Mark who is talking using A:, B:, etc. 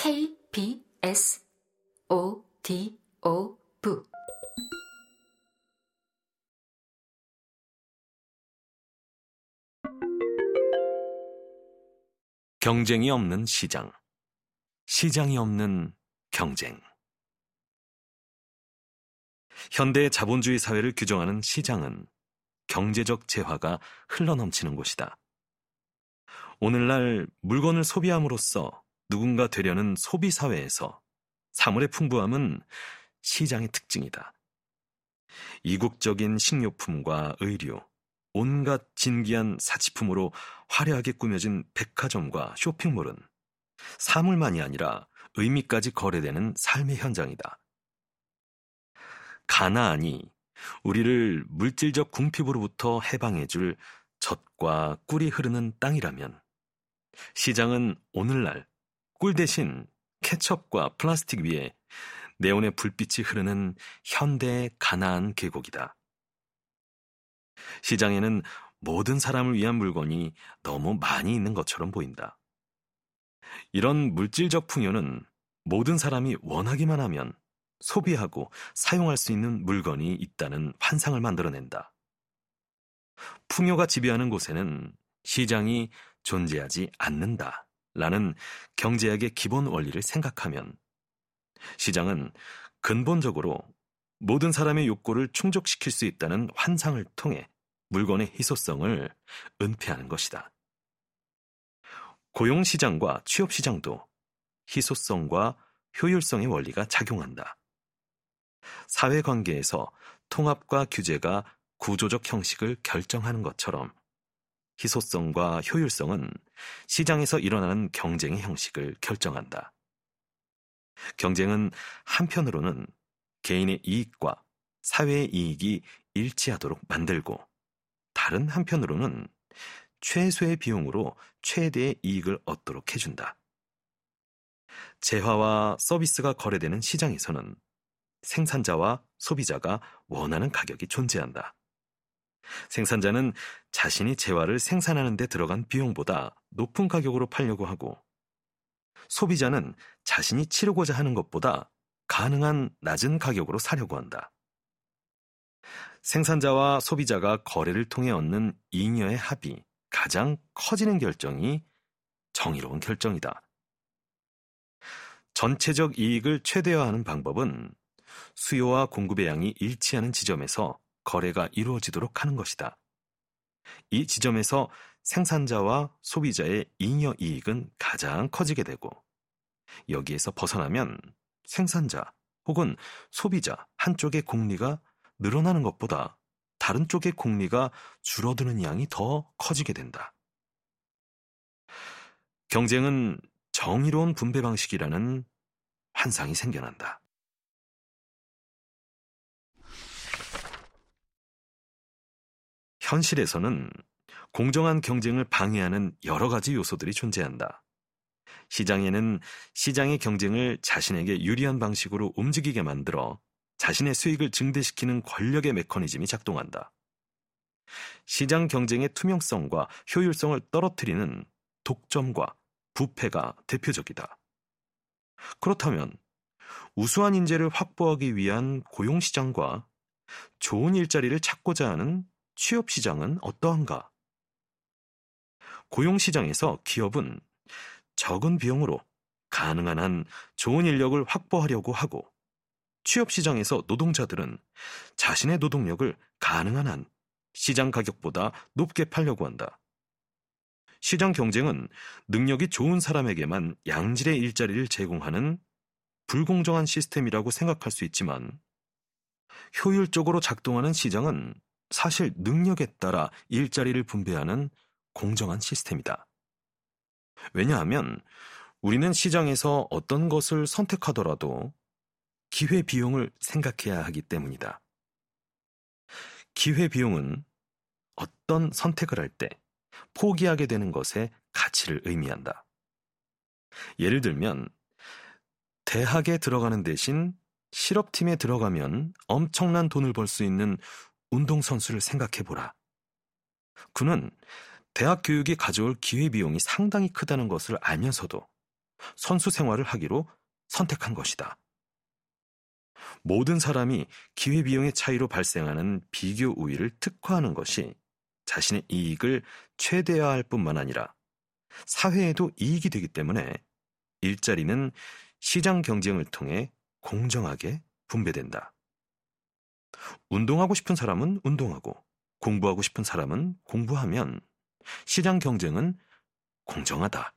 A: KBS ODO 부
B: 경쟁이 없는 시장. 시장이 없는 경쟁. 현대의 자본주의 사회를 규정하는 시장은 경제적 재화가 흘러넘치는 곳이다. 오늘날 물건을 소비함으로써 누군가 되려는 소비 사회에서 사물의 풍부함은 시장의 특징이다. 이국적인 식료품과 의류, 온갖 진기한 사치품으로 화려하게 꾸며진 백화점과 쇼핑몰은 사물만이 아니라 의미까지 거래되는 삶의 현장이다. 가나안이 우리를 물질적 궁핍으로부터 해방해줄 젖과 꿀이 흐르는 땅이라면 시장은 오늘날 꿀 대신 케첩과 플라스틱 위에 네온의 불빛이 흐르는 현대의 가나안 계곡이다. 시장에는 모든 사람을 위한 물건이 너무 많이 있는 것처럼 보인다. 이런 물질적 풍요는 모든 사람이 원하기만 하면 소비하고 사용할 수 있는 물건이 있다는 환상을 만들어낸다. 풍요가 지배하는 곳에는 시장이 존재하지 않는다. 라는 경제학의 기본 원리를 생각하면 시장은 근본적으로 모든 사람의 욕구를 충족시킬 수 있다는 환상을 통해 물건의 희소성을 은폐하는 것이다. 고용시장과 취업시장도 희소성과 효율성의 원리가 작용한다. 사회관계에서 통합과 규제가 구조적 형식을 결정하는 것처럼 희소성과 효율성은 시장에서 일어나는 경쟁의 형식을 결정한다. 경쟁은 한편으로는 개인의 이익과 사회의 이익이 일치하도록 만들고 다른 한편으로는 최소의 비용으로 최대의 이익을 얻도록 해준다. 재화와 서비스가 거래되는 시장에서는 생산자와 소비자가 원하는 가격이 존재한다. 생산자는 자신이 재화를 생산하는 데 들어간 비용보다 높은 가격으로 팔려고 하고 소비자는 자신이 치르고자 하는 것보다 가능한 낮은 가격으로 사려고 한다. 생산자와 소비자가 거래를 통해 얻는 잉여의 합이 가장 커지는 결정이 정의로운 결정이다. 전체적 이익을 최대화하는 방법은 수요와 공급의 양이 일치하는 지점에서 거래가 이루어지도록 하는 것이다. 이 지점에서 생산자와 소비자의 잉여 이익은 가장 커지게 되고 여기에서 벗어나면 생산자 혹은 소비자 한쪽의 공리가 늘어나는 것보다 다른 쪽의 공리가 줄어드는 양이 더 커지게 된다. 경쟁은 정의로운 분배 방식이라는 환상이 생겨난다. 현실에서는 공정한 경쟁을 방해하는 여러 가지 요소들이 존재한다. 시장에는 시장의 경쟁을 자신에게 유리한 방식으로 움직이게 만들어 자신의 수익을 증대시키는 권력의 메커니즘이 작동한다. 시장 경쟁의 투명성과 효율성을 떨어뜨리는 독점과 부패가 대표적이다. 그렇다면 우수한 인재를 확보하기 위한 고용시장과 좋은 일자리를 찾고자 하는 취업 시장은 어떠한가? 고용 시장에서 기업은 적은 비용으로 가능한 한 좋은 인력을 확보하려고 하고 취업 시장에서 노동자들은 자신의 노동력을 가능한 한 시장 가격보다 높게 팔려고 한다. 시장 경쟁은 능력이 좋은 사람에게만 양질의 일자리를 제공하는 불공정한 시스템이라고 생각할 수 있지만 효율적으로 작동하는 시장은 사실 능력에 따라 일자리를 분배하는 공정한 시스템이다. 왜냐하면 우리는 시장에서 어떤 것을 선택하더라도 기회 비용을 생각해야 하기 때문이다. 기회 비용은 어떤 선택을 할 때 포기하게 되는 것의 가치를 의미한다. 예를 들면, 대학에 들어가는 대신 실업팀에 들어가면 엄청난 돈을 벌 수 있는 운동선수를 생각해보라. 그는 대학 교육이 가져올 기회비용이 상당히 크다는 것을 알면서도 선수 생활을 하기로 선택한 것이다. 모든 사람이 기회비용의 차이로 발생하는 비교 우위를 특화하는 것이 자신의 이익을 최대화할 뿐만 아니라 사회에도 이익이 되기 때문에 일자리는 시장 경쟁을 통해 공정하게 분배된다. 운동하고 싶은 사람은 운동하고 공부하고 싶은 사람은 공부하면 시장 경쟁은 공정하다.